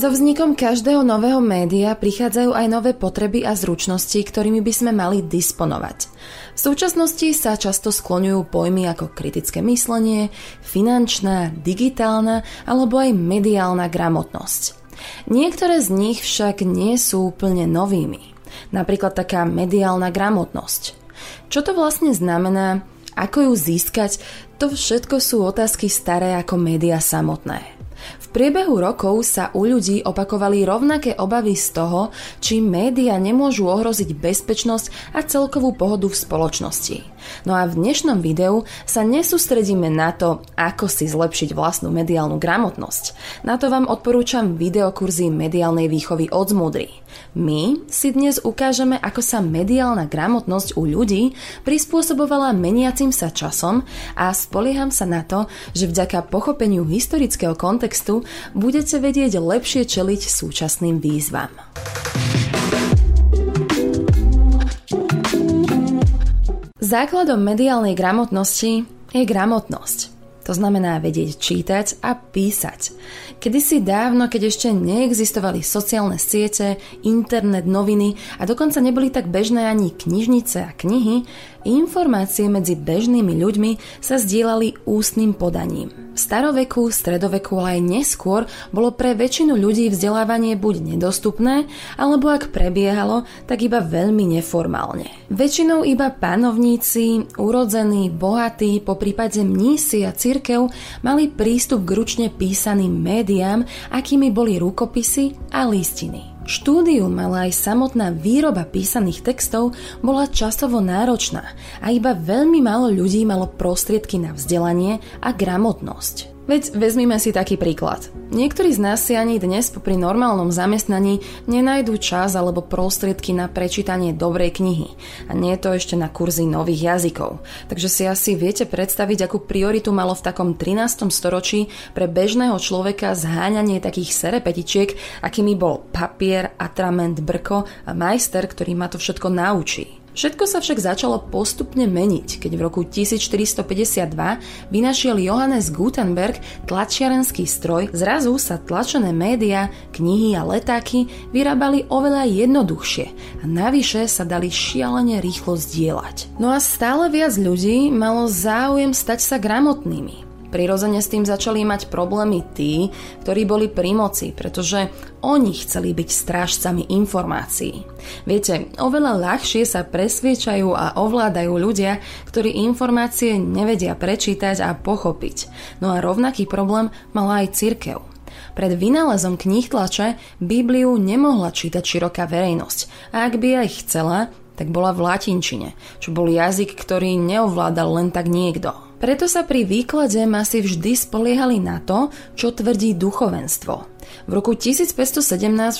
So vznikom každého nového média prichádzajú aj nové potreby a zručnosti, ktorými by sme mali disponovať. V súčasnosti sa často skloňujú pojmy ako kritické myslenie, finančná, digitálna alebo aj mediálna gramotnosť. Niektoré z nich však nie sú úplne novými. Napríklad taká mediálna gramotnosť. Čo to vlastne znamená? Ako ju získať? To všetko sú otázky staré ako média samotné. V priebehu rokov sa u ľudí opakovali rovnaké obavy z toho, či média nemôžu ohroziť bezpečnosť a celkovú pohodu v spoločnosti. No a v dnešnom videu sa nesústredíme na to, ako si zlepšiť vlastnú mediálnu gramotnosť. Na to vám odporúčam videokurzy mediálnej výchovy od Zmudry. My si dnes ukážeme, ako sa mediálna gramotnosť u ľudí prispôsobovala meniacim sa časom a spolieham sa na to, že vďaka pochopeniu historického kontextu budete vedieť lepšie čeliť súčasným výzvam. Základom mediálnej gramotnosti je gramotnosť. To znamená vedieť čítať a písať. Kedysi dávno, keď ešte neexistovali sociálne siete, internet, noviny a dokonca neboli tak bežné ani knižnice a knihy, Informácie medzi bežnými ľuďmi sa zdieľali ústnym podaním. V staroveku, stredoveku, ale aj neskôr bolo pre väčšinu ľudí vzdelávanie buď nedostupné, alebo ak prebiehalo, tak iba veľmi neformálne. Väčšinou iba panovníci, urodzení, bohatí, po prípade mnísi a cirkev mali prístup k ručne písaným médiám, akými boli rukopisy a listiny. Štúdium, ale aj samotná výroba písaných textov bola časovo náročná a iba veľmi málo ľudí malo prostriedky na vzdelanie a gramotnosť. Veď vezmime si taký príklad. Niektorí z nás si ani dnes popri normálnom zamestnaní nenajdú čas alebo prostriedky na prečítanie dobrej knihy. A nie je to ešte na kurzy nových jazykov. Takže si asi viete predstaviť, akú prioritu malo v takom 13. storočí pre bežného človeka zháňanie takých serepetičiek, akými bol papier, atrament, brko a majster, ktorý ma to všetko naučí. Všetko sa však začalo postupne meniť, keď v roku 1452 vynašiel Johannes Gutenberg tlačiarenský stroj, zrazu sa tlačené médiá, knihy a letáky vyrábali oveľa jednoduchšie a navyše sa dali šialene rýchlo zdieľať. No a stále viac ľudí malo záujem stať sa gramotnými. Prirodzene s tým začali mať problémy tí, ktorí boli pri moci, pretože oni chceli byť strážcami informácií. Viete, oveľa ľahšie sa presviečajú a ovládajú ľudia, ktorí informácie nevedia prečítať a pochopiť. No a rovnaký problém mala aj cirkev. Pred vynálezom kníh tlače Bibliu nemohla čítať široká verejnosť a ak by aj chcela, tak bola v latinčine, čo bol jazyk, ktorý neovládal len tak niekto. Preto sa pri výklade masy vždy spoliehali na to, čo tvrdí duchovenstvo. V roku 1517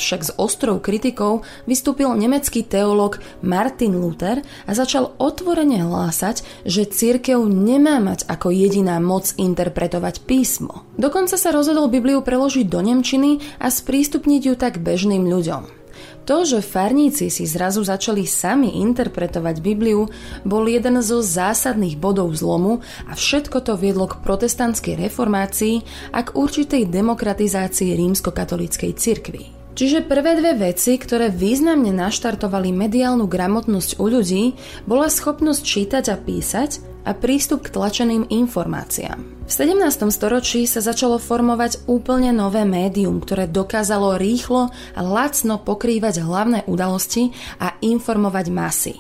však s ostrou kritikou vystúpil nemecký teológ Martin Luther a začal otvorene hlásať, že církev nemá mať ako jediná moc interpretovať písmo. Dokonca sa rozhodol Bibliu preložiť do Nemčiny a sprístupniť ju tak bežným ľuďom. To, že farníci si zrazu začali sami interpretovať Bibliu, bol jeden zo zásadných bodov zlomu a všetko to viedlo k protestantskej reformácii a k určitej demokratizácii rímskokatolíckej cirkvi. Čiže prvé dve veci, ktoré významne naštartovali mediálnu gramotnosť u ľudí, bola schopnosť čítať a písať a prístup k tlačeným informáciám. V 17. storočí sa začalo formovať úplne nové médium, ktoré dokázalo rýchlo a lacno pokrývať hlavné udalosti a informovať masy.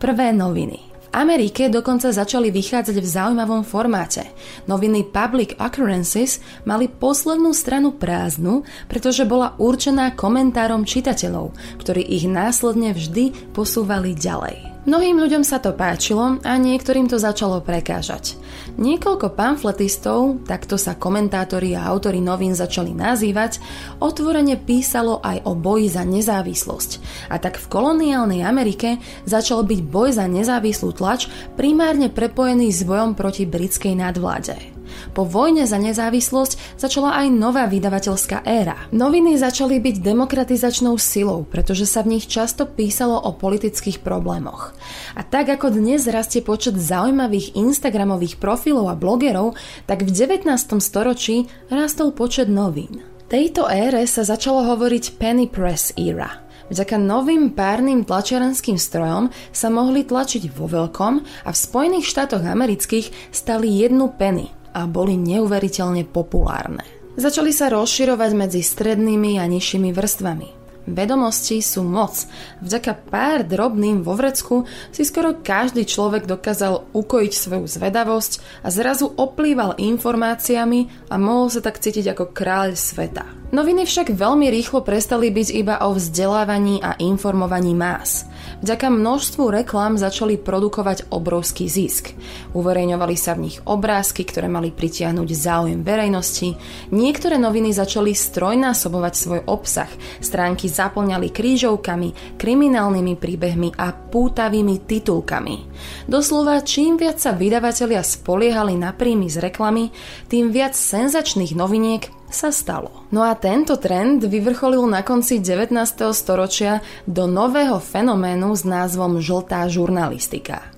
Prvé noviny. Amerike dokonca začali vychádzať v zaujímavom formáte. Noviny Public Occurrences mali poslednú stranu prázdnu, pretože bola určená komentárom čitateľov, ktorí ich následne vždy posúvali ďalej. Mnohým ľuďom sa to páčilo a niektorým to začalo prekážať. Niekoľko pamfletistov, takto sa komentátori a autori novín začali nazývať, otvorene písalo aj o boji za nezávislosť. A tak v koloniálnej Amerike začal byť boj za nezávislú tlač primárne prepojený s bojom proti britskej nadvláde. Po vojne za nezávislosť začala aj nová vydavateľská éra. Noviny začali byť demokratizačnou silou, pretože sa v nich často písalo o politických problémoch. A tak ako dnes rastie počet zaujímavých Instagramových profilov a blogerov, tak v 19. storočí rastol počet novín. Tejto ére sa začalo hovoriť Penny Press era – Vďaka novým párnym tlačiarenským strojom sa mohli tlačiť vo veľkom a v Spojených štátoch amerických stali jednu penny a boli neuveriteľne populárne. Začali sa rozširovať medzi strednými a nižšími vrstvami. Vedomosti sú moc. Vďaka pár drobným vo vrecku si skoro každý človek dokázal ukojiť svoju zvedavosť a zrazu oplýval informáciami a mohol sa tak cítiť ako kráľ sveta. Noviny však veľmi rýchlo prestali byť iba o vzdelávaní a informovaní más. Vďaka množstvu reklám začali produkovať obrovský zisk. Uverejňovali sa v nich obrázky, ktoré mali pritiahnuť záujem verejnosti. Niektoré noviny začali strojnásobovať svoj obsah. Stránky zaplňali krížovkami, kriminálnymi príbehmi a pútavými titulkami. Doslova, čím viac sa vydavatelia spoliehali na príjmy z reklamy, tým viac senzačných noviniek sa stalo. No a tento trend vyvrcholil na konci 19. storočia do nového fenoménu s názvom žltá žurnalistika.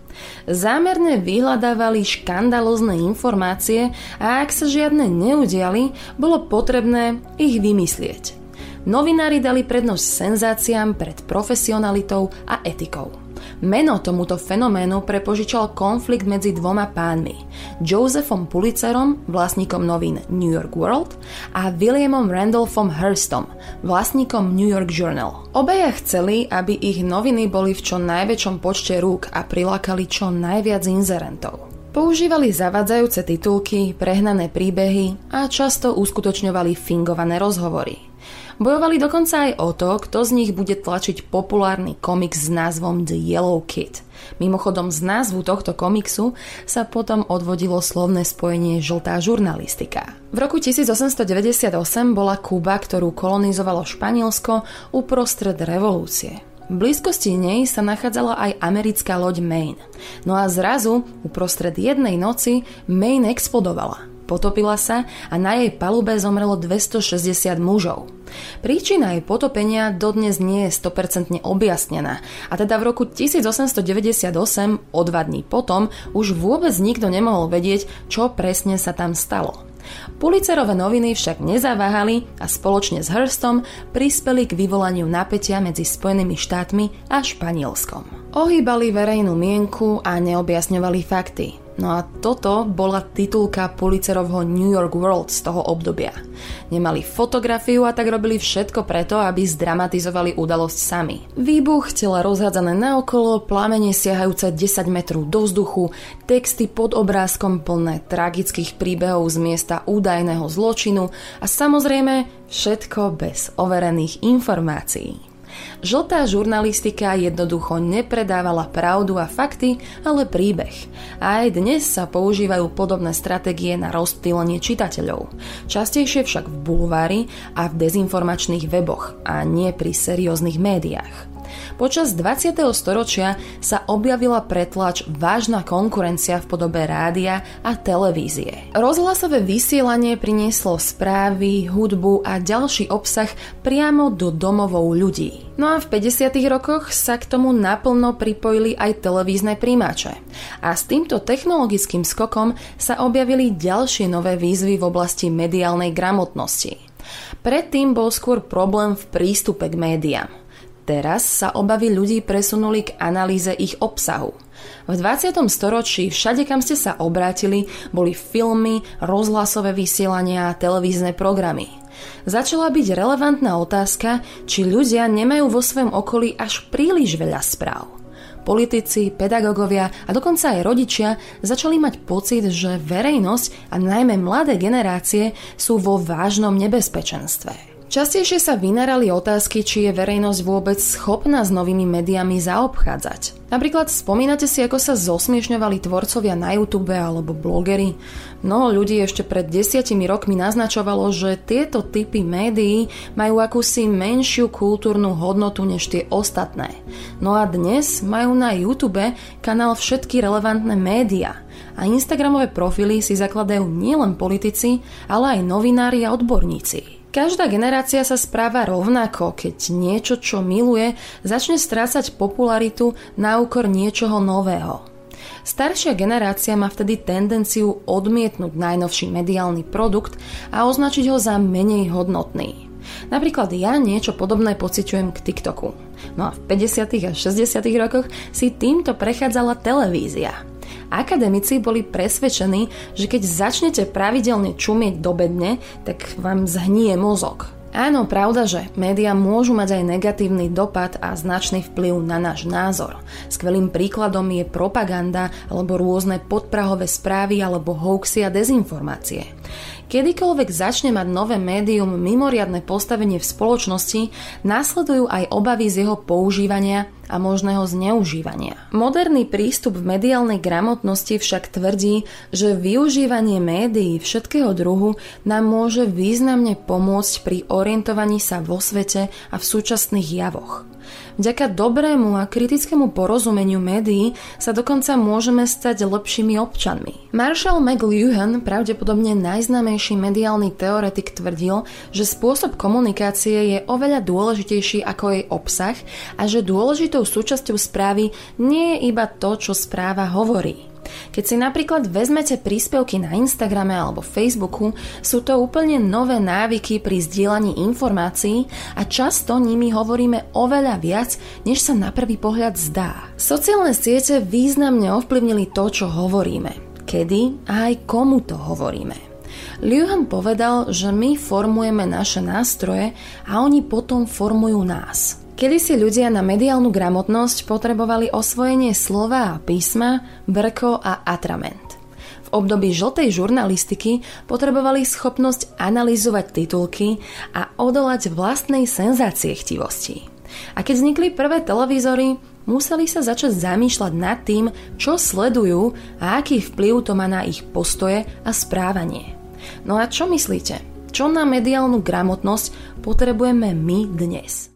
Zámerne vyhľadávali škandalozne informácie a ak sa žiadne neudiali, bolo potrebné ich vymyslieť. Novinári dali prednosť senzáciám pred profesionalitou a etikou. Meno tomuto fenoménu prepožičal konflikt medzi dvoma pánmi. Josephom Pulitzerom, vlastníkom novín New York World, a Williamom Randolphom Hurstom, vlastníkom New York Journal. Obaja chceli, aby ich noviny boli v čo najväčšom počte rúk a prilákali čo najviac inzerentov. Používali zavadzajúce titulky, prehnané príbehy a často uskutočňovali fingované rozhovory. Bojovali dokonca aj o to, kto z nich bude tlačiť populárny komiks s názvom The Yellow Kid. Mimochodom z názvu tohto komiksu sa potom odvodilo slovné spojenie žltá žurnalistika. V roku 1898 bola Kuba, ktorú kolonizovalo Španielsko, uprostred revolúcie. V blízkosti nej sa nachádzala aj americká loď Maine. No a zrazu, uprostred jednej noci, Maine explodovala. Potopila sa a na jej palube zomrelo 260 mužov. Príčina jej potopenia dodnes nie je 100% objasnená a teda v roku 1898, o dva dní potom, už vôbec nikto nemohol vedieť, čo presne sa tam stalo. Pulicerové noviny však nezaváhali a spoločne s Hurstom prispeli k vyvolaniu napätia medzi Spojenými štátmi a Španielskom. Ohýbali verejnú mienku a neobjasňovali fakty. No a toto bola titulka Pulitzerovho New York World z toho obdobia. Nemali fotografiu a tak robili všetko preto, aby zdramatizovali udalosť sami. Výbuch, tela rozhádzané naokolo, plamene siahajúce 10 metrov do vzduchu, texty pod obrázkom plné tragických príbehov z miesta údajného zločinu a samozrejme všetko bez overených informácií. Žltá žurnalistika jednoducho nepredávala pravdu a fakty, ale príbeh. A aj dnes sa používajú podobné stratégie na rozptýlenie čitateľov. Častejšie však v bulvári a v dezinformačných weboch a nie pri serióznych médiách. Počas 20. storočia sa objavila pretlač vážna konkurencia v podobe rádia a televízie. Rozhlasové vysielanie prinieslo správy, hudbu a ďalší obsah priamo do domovov ľudí. No a v 50. rokoch sa k tomu naplno pripojili aj televízne príjimače. A s týmto technologickým skokom sa objavili ďalšie nové výzvy v oblasti mediálnej gramotnosti. Predtým bol skôr problém v prístupe k médiám. Teraz sa obavy ľudí presunuli k analýze ich obsahu. V 20. storočí všade, kam ste sa obrátili, boli filmy, rozhlasové vysielania a televízne programy. Začala byť relevantná otázka, či ľudia nemajú vo svojom okolí až príliš veľa správ. Politici, pedagógovia a dokonca aj rodičia začali mať pocit, že verejnosť a najmä mladé generácie sú vo vážnom nebezpečenstve. Častejšie sa vynárali otázky, či je verejnosť vôbec schopná s novými médiami zaobchádzať. Napríklad spomínate si, ako sa zosmiešňovali tvorcovia na YouTube alebo blogery? Mnoho ľudí ešte pred desiatimi rokmi naznačovalo, že tieto typy médií majú akúsi menšiu kultúrnu hodnotu než tie ostatné. No a dnes majú na YouTube kanál všetky relevantné médiá a Instagramové profily si zakladajú nielen politici, ale aj novinári a odborníci. Každá generácia sa správa rovnako, keď niečo, čo miluje, začne strácať popularitu na úkor niečoho nového. Staršia generácia má vtedy tendenciu odmietnúť najnovší mediálny produkt a označiť ho za menej hodnotný. Napríklad ja niečo podobné pociťujem k TikToku. No a v 50. a 60. rokoch si týmto prechádzala televízia. Akademici boli presvedčení, že keď začnete pravidelne čumieť do bedne, tak vám zhnie mozog. Áno, pravda, že médiá môžu mať aj negatívny dopad a značný vplyv na náš názor. Skvelým príkladom je propaganda alebo rôzne podprahové správy alebo hoaxy a dezinformácie. Kedykoľvek začne mať nové médium mimoriadne postavenie v spoločnosti, následujú aj obavy z jeho používania a možného zneužívania. Moderný prístup v mediálnej gramotnosti však tvrdí, že využívanie médií všetkého druhu nám môže významne pomôcť pri orientovaní sa vo svete a v súčasných javoch. Vďaka dobrému a kritickému porozumeniu médií sa dokonca môžeme stať lepšími občanmi. Marshall McLuhan, pravdepodobne najznámejší mediálny teoretik, tvrdil, že spôsob komunikácie je oveľa dôležitejší ako jej obsah a že dôležitou súčasťou správy nie je iba to, čo správa hovorí. Keď si napríklad vezmete príspevky na Instagrame alebo Facebooku, sú to úplne nové návyky pri zdieľaní informácií a často nimi hovoríme oveľa viac, než sa na prvý pohľad zdá. Sociálne siete významne ovplyvnili to, čo hovoríme, kedy a aj komu to hovoríme. Liuhan povedal, že my formujeme naše nástroje a oni potom formujú nás. Kedy si ľudia na mediálnu gramotnosť potrebovali osvojenie slova a písma, brko a atrament. V období žltej žurnalistiky potrebovali schopnosť analyzovať titulky a odolať vlastnej senzácie chtivosti. A keď vznikli prvé televízory, museli sa začať zamýšľať nad tým, čo sledujú a aký vplyv to má na ich postoje a správanie. No a čo myslíte? Čo na mediálnu gramotnosť potrebujeme my dnes?